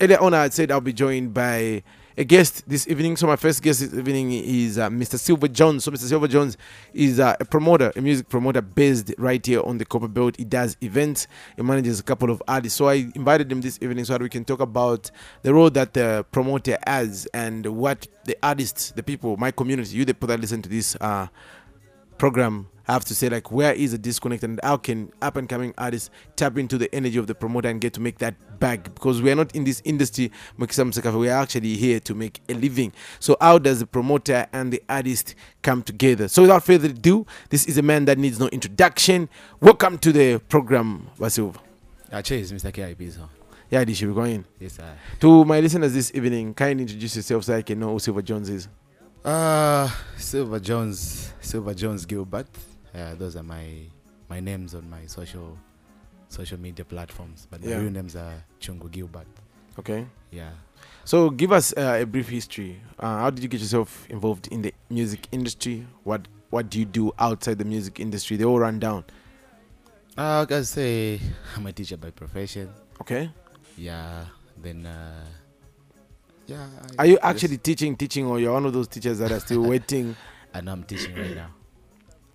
earlier on, I had said I'll be joined by a guest this evening. So my first guest this evening is uh, Mr. Silver Jones. So Mr. Silver Jones is uh, a promoter, a music promoter based right here on the Copper Belt. He does events. He manages a couple of artists. So I invited him this evening so that we can talk about the role that the promoter has and what the artists, the people, my community, you the people that listen to this uh, program have to say like where is the disconnect and how can up and coming artists tap into the energy of the promoter and get to make that bag because we are not in this industry we are actually here to make a living so how does the promoter and the artist come together so without further ado this is a man that needs no introduction welcome to the program Basilva Uh, cheers, Mr. KIP. So. yeah this should be going Yes, I. to my listeners this evening kindly introduce yourself so I can know who Silver Jones is Uh, Silver Jones, Silver Jones Gilbert. Uh, those are my my names on my social social media platforms. But my Yeah. real names are Chungu Gilbert. okay Yeah. So, give us uh, a brief history. Uh, how did you get yourself involved in the music industry? What What do you do outside the music industry? They all run down. Uh, I can say I'm a teacher by profession. Okay. Yeah. Then. Uh, yeah. I Are you actually teaching, teaching, or you're one of those teachers that are still waiting? I know I'm teaching right now.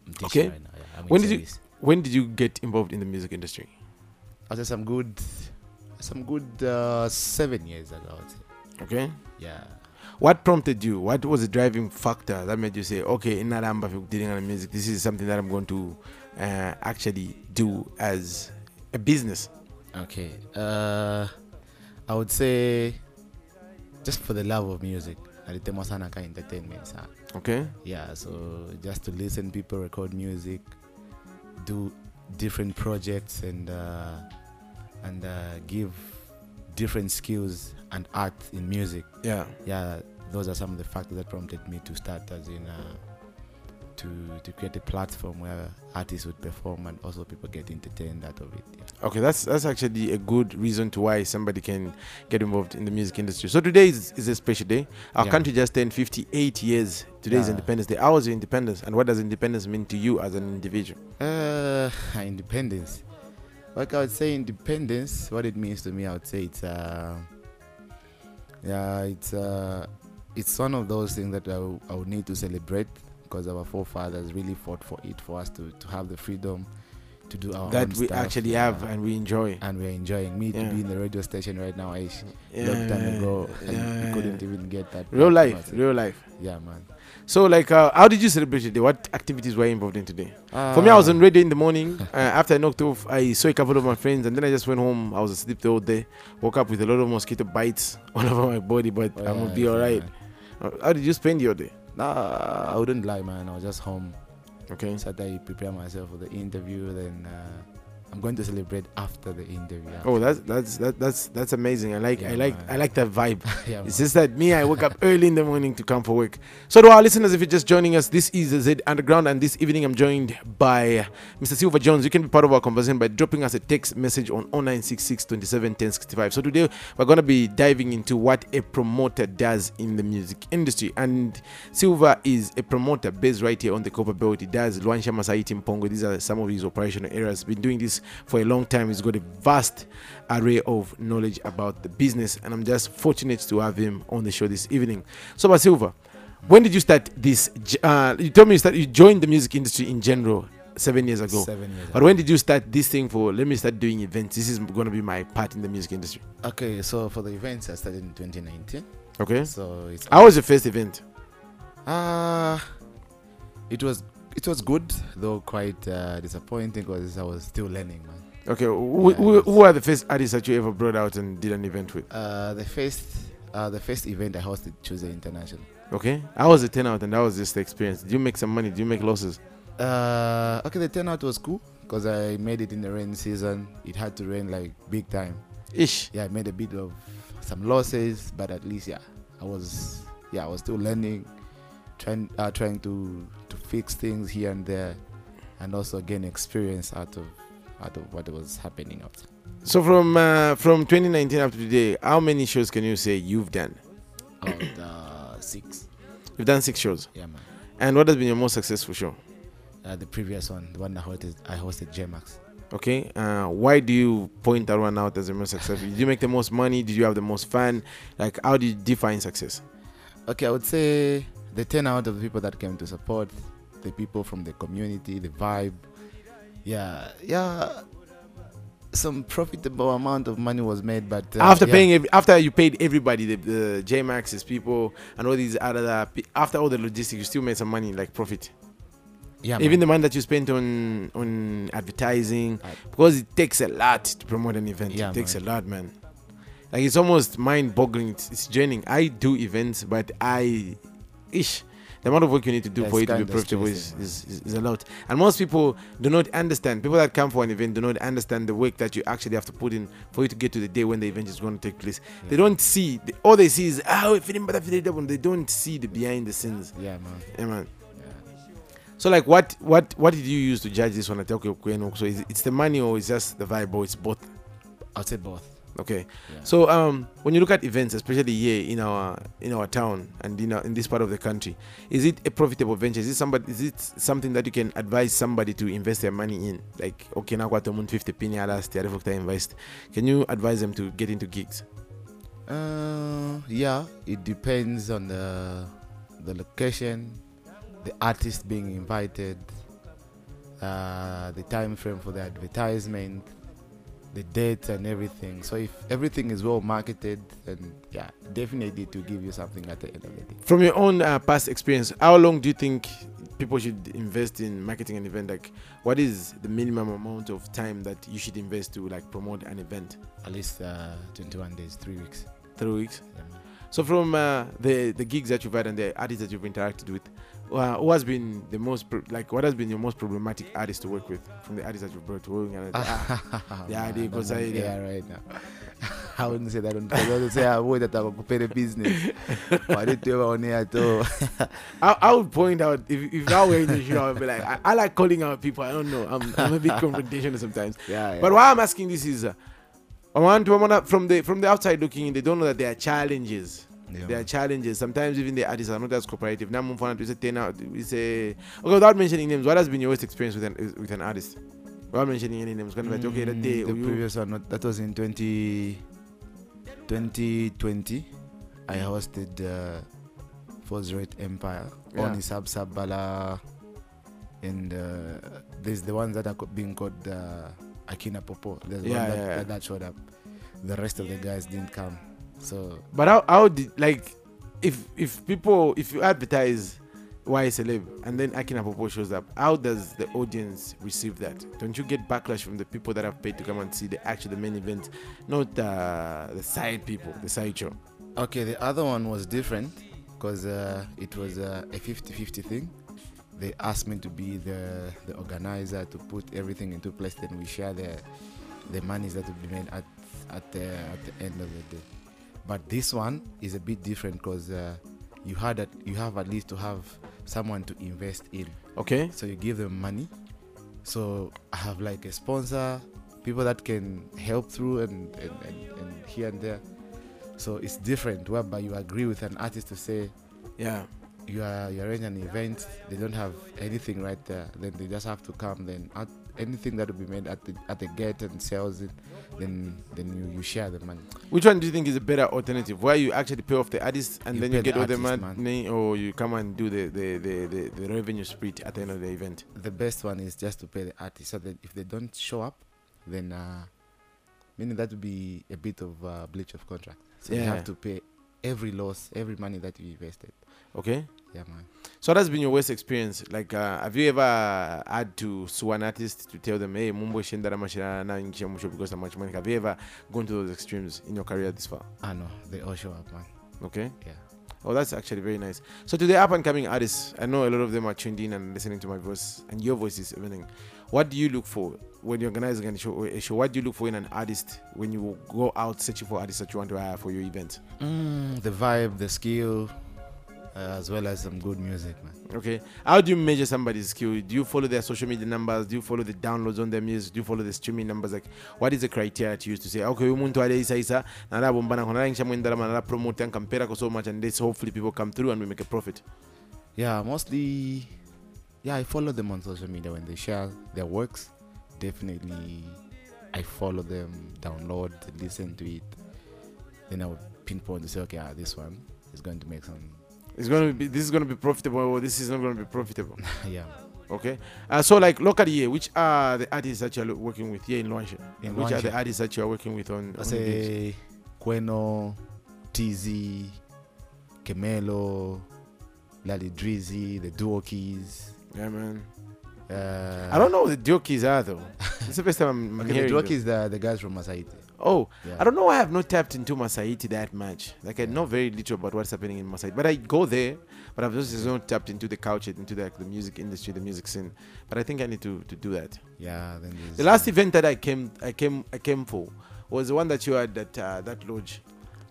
I'm teaching Okay. right now. Yeah. I'm When did you- When did you get involved in the music industry? I say some good, some good uh, seven years ago. I would say. Okay. Yeah. What prompted you? What was the driving factor that made you say, "Okay, in Naramba, dealing on music, this is something that I'm going to uh, actually do as a business"? Okay. Uh, I would say just for the love of music. Alitemo sana ka entertainment sana. Okay. Yeah, so just to listen people record music, do different projects and uh, and uh, give different skills and art in music. Yeah. Yeah, those are some of the factors that prompted me to start as in uh, to to create a platform where artists would perform and also people get entertained out of it. Yeah. Okay, that's that's actually a good reason to why somebody can get involved in the music industry. So today is, is a special day. Our Yeah. country just turned 58 years. Today is Independence Day. How was your independence, and what does independence mean to you as an individual? Uh, independence. Like I would say, independence. What it means to me, I would say it's uh, yeah, it's uh, it's one of those things that I, w- I would need to celebrate because our forefathers really fought for it for us to, to have the freedom to do our that we stuff, actually yeah. have and we enjoy. and we're enjoying. Me Yeah. to be in the radio station right now, I Yeah, long time ago, and yeah. we couldn't even get that. Real life, real life. Yeah, man. So, like, uh, how did you celebrate today? What activities were you involved in today? For me, I was Ah. on radio in the morning. Uh, after I knocked off, I saw a couple of my friends, and then I just went home. I was asleep the whole day. Woke up with a lot of mosquito bites all over my body, but Oh, I'm gonna be alright. Uh, How did you spend your day? Nah, I wouldn't lie, man. I was just home. Okay. Saturday, prepare myself for the interview. Then uh, I'm going to celebrate after the interview. Oh, that's that's that, that's that's amazing. I like I like man. I like that vibe. yeah, It's man. just that me, I wake up early in the morning to come for work. So, to our listeners, if you're just joining us, this is Z Underground, and this evening I'm joined by Mr. Silver Jones. You can be part of our conversation by dropping us a text message on 0966 27 1065. So, today we're going to be diving into what a promoter does in the music industry. And Silver is a promoter based right here on the Copper Belt. He does Luanshya Masaiti Mpongwe. These are some of his operational areas. Been doing this for a long time. He's got a vast array of knowledge about the business, and I'm just fortunate to have him on the show this evening. So, Basilva, when did you start this? Uh, you told me you, start, you joined the music industry in general seven years ago. Seven years. But when did you start this thing for? Let me start doing events. This is going to be my part in the music industry. Okay, so for the events, I started in 2019. Okay. So it's How was your first event? uh it was it was good though quite uh, disappointing because I was still learning, man. Okay. Who, Yeah, who, who are the first artists that you ever brought out and did an event with? Uh, the first uh, the first event I hosted Tuesday International. Okay. I was the turnout and that was just the experience? Did you make some money? Did you make losses? Uh, okay, the turnout was cool because I made it in the rain season. It had to rain like big time. Ish. Yeah, I made a bit of some losses, but at least yeah, I was yeah I was still learning, trying uh, trying to fix things here and there, and also gain experience out of out of what was happening out. So from uh, from 2019 up to today, how many shows can you say you've done? Uh, six. You've done six shows. Yeah, man. And what has been your most successful show? Uh, the previous one, the one I hosted, I hosted Jemax. Okay, uh, why do you point that one out as the most successful? Did you make the most money? Did you have the most fun? Like, how do you define success? Okay, I would say the turnout of the people that came to support, the people from the community, the vibe. Yeah, yeah. Some profitable amount of money was made, but uh, after yeah. paying, after you paid everybody, the, the Jemax's people and all these other, after all the logistics, you still made some money, like profit. yeah, Even man. the money that you spent on on advertising, Ad- because it takes a lot to promote an event. Yeah, it takes man. a lot, man. Like it's almost mind-boggling. It's, it's draining. I do events, but I, ish, the amount of work you need to do That's for it to be profitable is, is, is, is a lot. And most people do not understand. People that come for an event do not understand the work that you actually have to put in for you to get to the day when the event is going to take place. They don't see. The, all they see is ah, we're feeling better, feeling better. They don't see the behind the scenes. Yeah, man. Yeah, man. Yeah. So like what what what did you use to judge this one at okay, no, so is it, it's the money or it's just the vibe or it's both? I'll say both. Okay. Yeah. So um when you look at events, especially here in our in our town and in our, in this part of the country, is it a profitable venture? Is it somebody is it something that you can advise somebody to invest their money in? Like okay now what 50 penny last year invest. Can you advise them to get into gigs? Uh, yeah, it depends on the the location, the artist being invited, uh, the time frame for the advertisement, the dates and everything. So if everything is well marketed, then yeah, definitely to give you something at the end of the day. From your own uh, past experience, how long do you think people should invest in marketing an event? Like, what is the minimum amount of time that you should invest to like promote an event? At least uh, 21 days, three weeks. Three weeks. Yeah. So, from uh, the the gigs that you've had and the artists that you've interacted with, uh, who has been the most pro- like what has been your most problematic artist to work with from the artists that you've brought to work? And, ah, Yeah, they say it, right now. I wouldn't say that on I would say I would that I would pay the business. but I didn't on air at all. I, I would point out if, if I were in the show, I'd be like, I, I like calling out people. I don't know. I'm, I'm a bit confrontational sometimes. yeah, But why I'm asking this is, uh, I want to, I from the from the outside looking in, they don't know that there are challenges. Yeah, There are challenges. Sometimes even the artists are not as cooperative. Now, move on to say ten out. We say okay without mentioning names. What has been your worst experience with an with an artist? Without mentioning any names, kind of like okay that day. Mm, the you- previous one not- that was in 20, 2020 I hosted uh, 408 Empire Yeah. on Isab Sabala and uh, there's the ones that are co- being called uh, Akina Popo there's Yeah, one that, yeah, yeah. that, that showed up the rest of the guys didn't come so But how how did like if if people if you advertise Y Celeb and then Akina Popo shows up, how does the audience receive that? Don't you get backlash from the people that have paid to come and see the actual the main event, not uh, the side people, the side show? Okay, the other one was different because uh, it was uh, a 50 50 thing. They asked me to be the, the organizer to put everything into place, then we share the, the monies that will be made at, at, the, at the end of the day. But this one is a bit different because uh, you, had at, you have at least to have someone to invest in. Okay. So you give them money. So I have like a sponsor, people that can help through and, and, and, and here and there. So it's different whereby you agree with an artist to say Yeah. you are you arrange an event, they don't have anything right there, then they just have to come then anything that will be made at the at the gate and sells it, then then you, you share the money. Which one do you think is a better alternative? Where you actually pay off the artist and You then you get the all the money, or you come and do the the, the, the, the revenue split at the end of the event? The best one is just to pay the artist so that if they don't show up, then uh meaning that would be a bit of uh, breach of contract. So you have to pay every loss, every money that you invested. Okay. Yeah, man. So that's been your worst experience. Like, uh, have you ever had to sue an artist to tell them, "Hey, mumbo shendara mashira na inchi ya mwisho because of much money"? Have you ever gone to those extremes in your career this far? Ah no, they all show up, man. Okay. Yeah. Oh, that's actually very nice. So to the up and coming artists, I know a lot of them are tuned in and listening to my voice, and your voice is everything. What do you look for when you're organizing a show, a show? What do you look for in an artist when you go out searching for artists that you want to hire for your event? Mm, the vibe, the skill, uh, as well as some good music, man. Okay. How do you measure somebody's skill? Do you follow their social media numbers? Do you follow the downloads on their music? Do you follow the streaming numbers? Like, what is the criteria to use to say, okay, umuntu ale isa isa, nara bombana kona ngisha mwendala manara promote and compare so much, and this hopefully people come through and we make a profit. Yeah, mostly. Yeah, I follow them on social media when they share their works. definitely I follow them, download, listen to it. Then I would pinpoint to say, okay, ah, this one is going to make some. It's gonna be this is gonna be profitable or this is not gonna be profitable. yeah. Okay. Uh, so like locally which are the artists that you're working with here in Luanshya? In Which are the artists that you're working with on, I on the gigs? say Queno, TZ, Kemelo, Lali Drizzy, the Duo Keys. Yeah man. Uh, I don't know the Jokis are though. it's the first time I'm, Okay, the hearing Duo them. Keys, the, the guys from Masaiti. Oh, Yeah. I don't know I have not tapped into Masaiti that much. Like I know very little about what's happening in Masaiti, but I go there. But I've just not tapped into the culture, into the, like, the music industry, the music scene. But I think I need to, to do that. Yeah, then The last uh, event that I came I came I came for was the one that you had at uh, that lodge.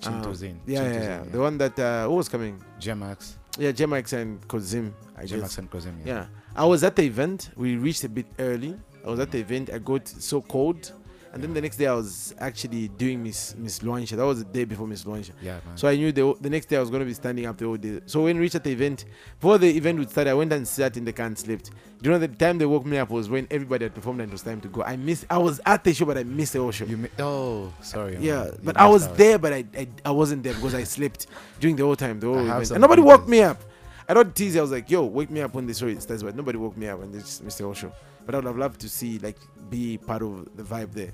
Chinto Um, Zin. Yeah, yeah, Zin, yeah. The one that uh, who was coming? Jemax. Yeah, Jemax and Kozim. Jemax and Kozim. Yeah. I was at the event. We reached a bit early. I was at the event. I got so cold, and then the next day I was actually doing Miss Miss Luanshya. That was the day before Miss Luanshya. Yeah, man. So I knew the, the next day I was going to be standing up the whole day. So when we reached at the event, before the event would start, I went and sat in the car and slept. Do you know the time they woke me up was when everybody had performed and it was time to go. I missed. I was at the show, but I missed the whole show. you mi- oh, sorry. yeah, You but I was out. there, but I, I I wasn't there because I slept during the whole time. The whole event. and nobody woke me up. I don't tease. I was like, "Yo, wake me up when the show starts," but nobody woke me up, and they Mr. missed the whole show. But I would have loved to see like be part of the vibe there.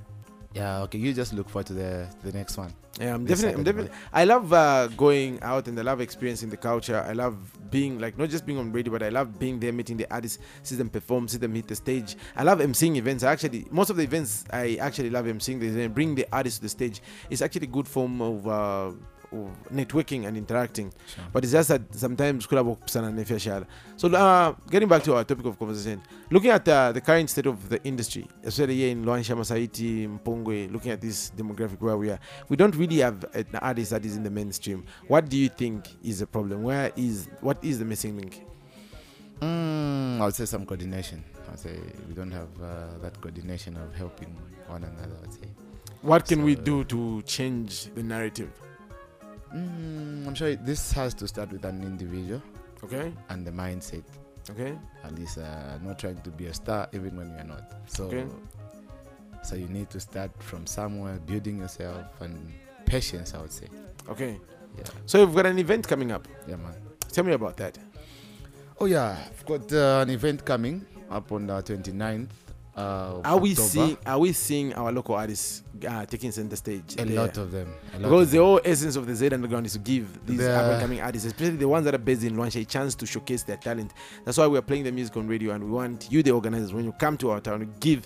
Yeah, okay. You just look forward to the the next one. Yeah, I'm This definitely, I'm definitely. I love uh, going out and I love experiencing the culture. I love being like not just being on radio, but I love being there, meeting the artists, see them perform, see them hit the stage. I love emceeing events. I actually, most of the events, I actually love emceeing. They bring the artists to the stage. It's actually a good form of. Uh, of networking and interacting Sure. but it's just that sometimes could have sana nefyashala so uh, getting back to our topic of conversation looking at uh, the current state of the industry especially here in Luanshya Masaiti Mpongwe looking at this demographic where we are we don't really have an artist that is in the mainstream what do you think is the problem where is what is the missing link Mm, I would say some coordination. I would say we don't have uh, that coordination of helping one another. I would say. what can we do to change the narrative Mm, I'm sure this has to start with an individual okay and the mindset. okay At least uh, not trying to be a star even when you're not. So, Okay. so you need to start from somewhere, building yourself and patience. I would say. okay Yeah, so you've got an event coming up yeah, man. tell me about that Oh yeah, I've got uh, an event coming up on the 29th. Uh, are we October. seeing are we seeing our local artists uh, taking center stage a there? lot of them? Lot Because of the them. whole essence of the Z Underground is to give these The- up and coming artists, especially the ones that are based in Luanshya, a chance to showcase their talent. That's why we're playing the music on radio, and we want you, the organizers, when you come to our town, to give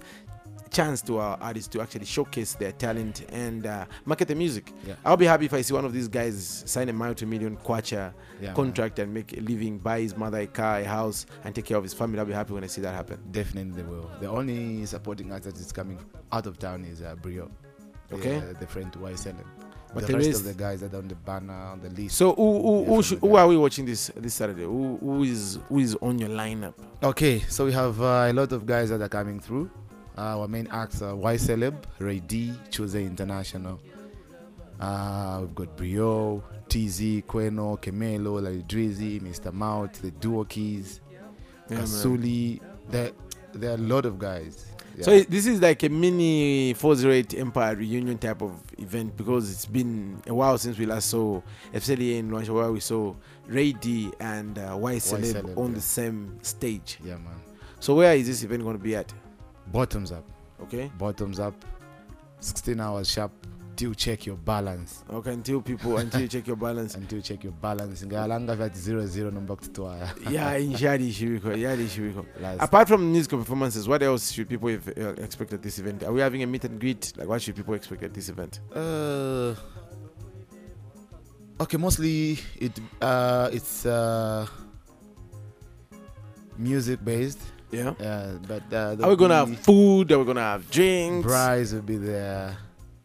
chance to our artists to actually showcase their talent and uh, market the music. Yeah. I'll be happy if I see one of these guys sign a multi-million kwacha Yeah, man. contract and make a living, buy his mother a car, a house, and take care of his family. I'll be happy when I see that happen. Definitely they will. The only supporting act that is coming out of town is uh, Brio. The, Okay. uh, the friend to YSL. But But the the rest of the guys that are on the banner, on the list. So who who, who, should, who are we watching this this Saturday? Who who is who is on your lineup? Okay, so we have uh, a lot of guys that are coming through. Our main acts are Y Celeb, Ray D, Chose International. Uh, we've got Brio, TZ, Queno, Kemelo, like Drizzy, Mr. Mount, the Duo Keys, Yeah. Kasuli. There, there are a lot of guys. So Yeah. it- this is like a mini 408 Empire reunion type of event because it's been a while since we last saw FCLA in Luanshya where we saw Ray D and uh, Y Celeb Celeb, on yeah. the same stage. yeah, man. So where is this event going to be at? Bottoms up. Okay. Bottoms up. 16 hours sharp. Till check your balance. Okay, until people until you check your balance. Until you check your balance. Ngalanga vya 00 nomba kutwaya. yeah, in Shadi Shiriko. Yeah, Shiriko. Last- Apart from musical performances, what else should people uh, expect at this event? Are we having a meet and greet? Like, what should people expect at this event? Uh, okay, mostly it uh, it's uh, music based. Yeah. Yeah, but uh, Are we gonna have food? Are we gonna have drinks? Bryce will be there.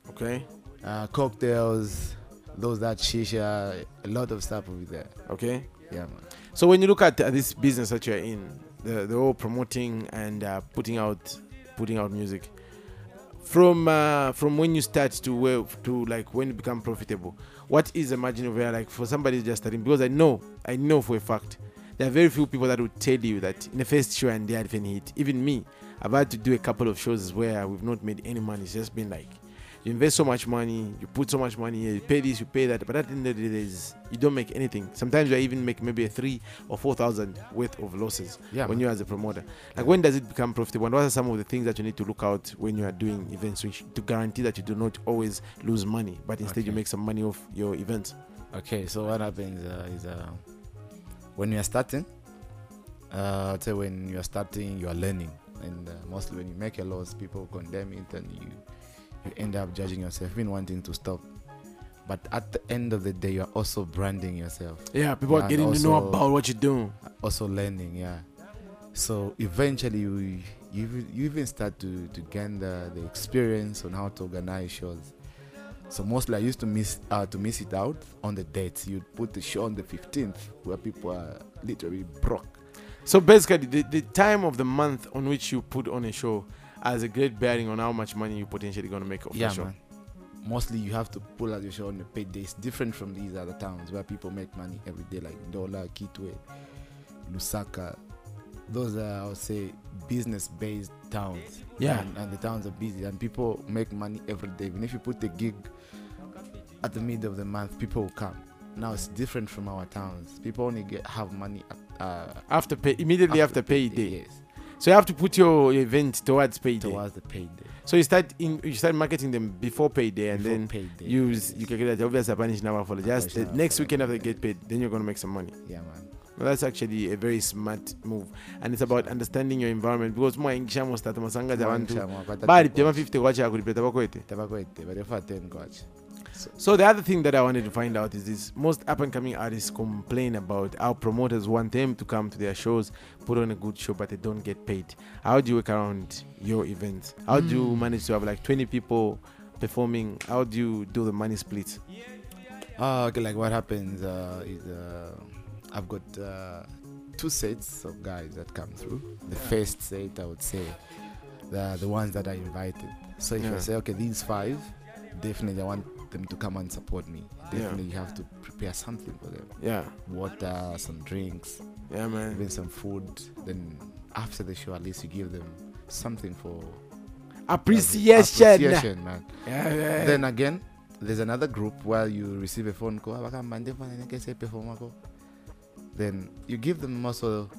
Okay. Uh, cocktails, those that shisha, a lot of stuff will be there. Okay. Yeah, man. So when you look at uh, this business that you're in, the the whole promoting and uh, putting out putting out music, from uh, from when you start to where to like when you become profitable, what is the margin of error like for somebody just starting? Because I know I know for a fact there are very few people that would tell you that in the first show and they had even hit. Even me, I've had to do a couple of shows where we've not made any money. It's just been like you invest so much money, you put so much money here, you pay this, you pay that, but at the end of the day, you don't make anything. Sometimes you even make maybe a three or four thousand worth of losses Yeah, when man. you as a promoter. Like when does it become profitable? And what are some of the things that you need to look out when you are doing events to guarantee that you do not always lose money, but instead you make some money off your events? Okay, so what happens uh, is uh, when you are starting, uh, say when you are starting, you are learning, and uh, mostly when you make a loss, people condemn it, and you you end up judging yourself, even wanting to stop. But at the end of the day, you are also branding yourself, Yeah, people are getting to know about what you're doing. also learning. Yeah. So eventually, you you, you even start to to gain the, the experience on how to organize shows. So mostly, I used to miss uh, to miss it out on the dates. You'd put the show on the 15th, where people are literally broke. So basically, the, the time of the month on which you put on a show has a great bearing on how much money you potentially going to make off yeah, the show. man. Mostly, you have to pull out your show on the paid days, different from these other towns where people make money every day, like Ndola, Kitwe, Lusaka. Those are, I would say, business-based towns. Yeah. and, and the towns are busy, and people make money every day. Even if you put the gig at the middle of the month, people will come. Now it's different from our towns. People only get have money uh, After pay, immediately after, payday. Yes, So you have to put your event towards payday. towards the payday. So you start in, you start marketing them before payday, and Before then payday. use you can get that obvious Spanish number for just the next weekend after they get paid. Then you're gonna make some money. yeah, man. Well, that's actually a very smart move, and it's about understanding your environment because more ingisha start masanga abantu bali pema 50 kwacha kulipeta bakwete. tabakwete barefa 10 kwacha So the other thing that I wanted to find out is this: most up-and-coming artists complain about how promoters want them to come to their shows, put on a good show, but they don't get paid. How do you work around your events? How do you manage to have like 20 people performing? How do you do the money split? Ah, okay, like what happens uh, is uh, I've got uh, two sets of guys that come through. The first set, I would say, the the ones that I invited. So if Yeah. I say, okay, these five, definitely I want them to come and support me. Yeah. Definitely you have to prepare something for them: Yeah, water, some drinks, yeah, man. even some food. Then after the show, at least you give them something for Appreciation. appreciation, man. Yeah, yeah. then again there's another group where you receive a phone call then you give them also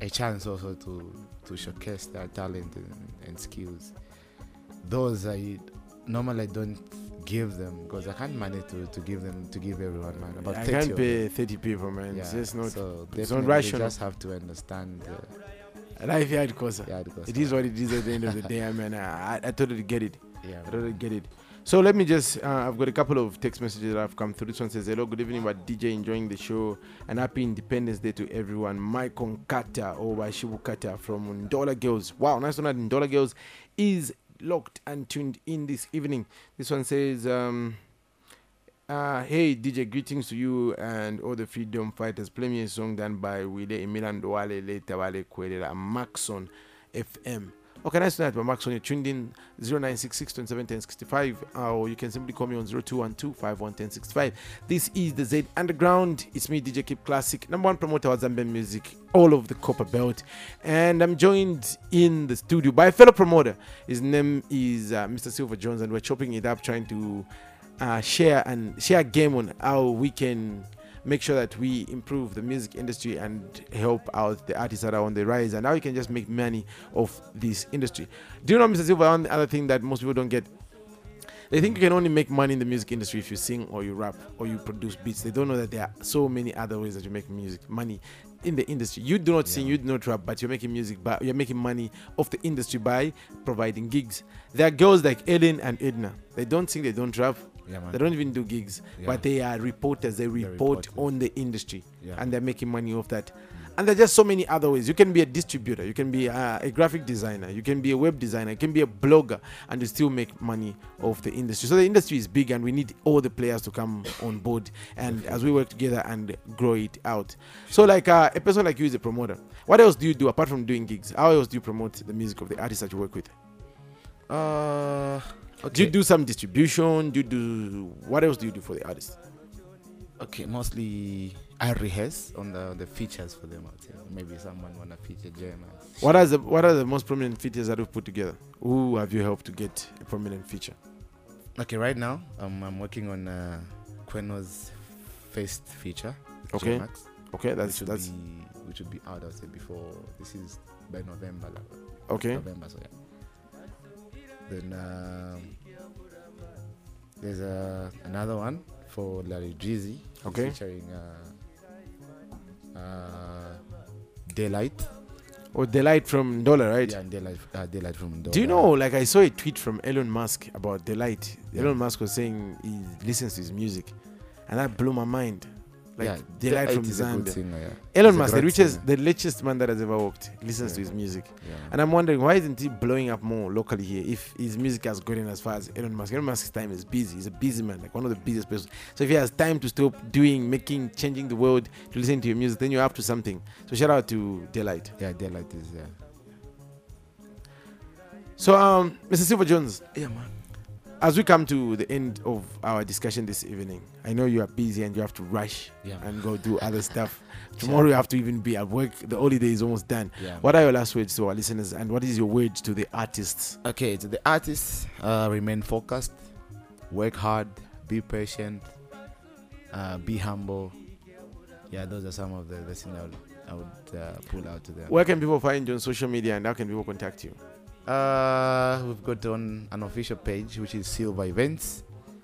a chance also to to showcase their talent and, and skills those i normally don't give them because i can't manage to, to give them to give everyone man about I 30 can't pay 30 people, man. yeah, It's just not so it's not rational. you just have to understand uh, life hard cause yeah it is what it is at the end of the day. I mean, I, I, I totally get it. yeah I totally get it. So let me just, uh, I've got a couple of text messages that have come through. This one says, Hello, good evening, but DJ enjoying the show and happy Independence Day to everyone. Mike Onkata or Shibukata from Ndola Girls. Wow, nice one that Ndola Girls is locked and tuned in this evening. This one says, um, uh, hey DJ, greetings to you and all the freedom fighters. Play me a song done by Wile Emilan Doale Leta Wale Kwedela Maxon FM. Okay, nice tonight, but Maxon, you're tuned in 0966 271065, uh, or you can simply call me on 0212 511065. This is the Z Underground. It's me, DJ Keep Classic, number one promoter of Zambian music all over the Copper Belt. And I'm joined in the studio by a fellow promoter. His name is uh, Mr. Silver Jones, and we're chopping it up, trying to uh, share and share a game on how we can make sure that we improve the music industry and help out the artists that are on the rise and now you can just make money off this industry. Do you know, Mr. Silver, one other thing that most people don't get? They think you can only make money in the music industry if you sing or you rap or you produce beats. They don't know that there are so many other ways that you make music money in the industry. You do not sing, you do not rap, but you're making music but you're making money off the industry by providing gigs. There are girls like Ellen and Edna. They don't sing, they don't rap, yeah man they don't even do gigs, Yeah. but they are reporters. They report on the industry, Yeah. and they're making money off that. And there's just so many other ways. You can be a distributor, you can be a, a graphic designer, you can be a web designer, you can be a blogger, and you still make money off the industry. So the industry is big, and we need all the players to come on board, and as we work together and grow it out. So, like uh, a person like you is a promoter. What else do you do apart from doing gigs? How else do you promote the music of the artists that you work with? uh Do you do some distribution? Do you do what else do you do for the artists? Okay, mostly I rehearse on the the features for them. Maybe someone wanna feature Jem. What are the What are the most prominent features that we've put together? Who have you helped to get a prominent feature? Okay, right now um, I'm working on uh, Queno's first feature. Okay. Jemax, Okay, that's which that's be which will be out. I'll say before this is by November. Like, okay. November, so yeah. Then um, there's uh, another one for Larry Jeezy Okay. Featuring uh, uh, Daylight. Or Delight from Dollar, right? Yeah, and Daylight, uh, Daylight from Dollar. Do you know? Like I saw a tweet from Elon Musk about Delight. Yeah. Elon Musk was saying he listens to his music, and that blew my mind. Like yeah, Delight from is Zambia. singer, yeah. Elon Musk, the richest, singer. the richest man that has ever walked, listens to his music. Yeah. And I'm wondering why isn't he blowing up more locally here if his music has gotten as far as Elon Musk? Elon Musk's time is busy. He's a busy man, like one of the busiest persons. So if he has time to stop doing, making, changing the world to listen to your music, then you're up to something. So shout out to Delight. yeah, Daylight is yeah. So um, Mr. Silver Jones, Yeah, man. As we come to the end of our discussion this evening, I know you are busy and you have to rush Yeah, and go do other stuff. Tomorrow you have to even be at work. The holiday is almost done. Yeah. What are your last words to our listeners, and what is your words to the artists? Okay, to the artists, uh, remain focused, work hard, be patient, uh, be humble. Yeah, those are some of the, the things I would, I would uh, pull out to them. Where can people find you on social media, and how can people contact you? Uh, we've got on an official page which is Silver Events,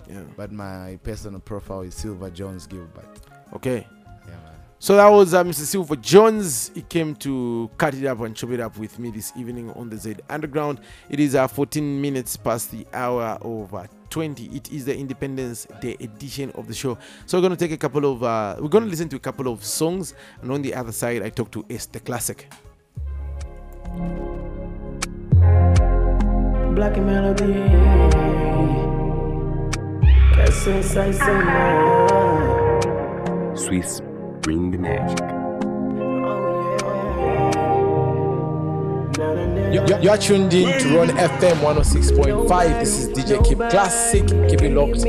Yeah. but my personal profile is Silver Jones Gilbert. Okay. Yeah, man. So that was uh, Mr. Silver Jones. He came to cut it up and chop it up with me this evening on the Z Underground. It is uh, 14 minutes past the hour of uh, 20. It is the Independence Day edition of the show. So we're going to take a couple of, uh, we're going to listen to a couple of songs. And on the other side, I talk to S, the classic. Black melody. Guess since I say. Swiss bring the magic. You're, you're tuned in to Roan FM 106.5. This is DJ Keep Classic. Keep it locked.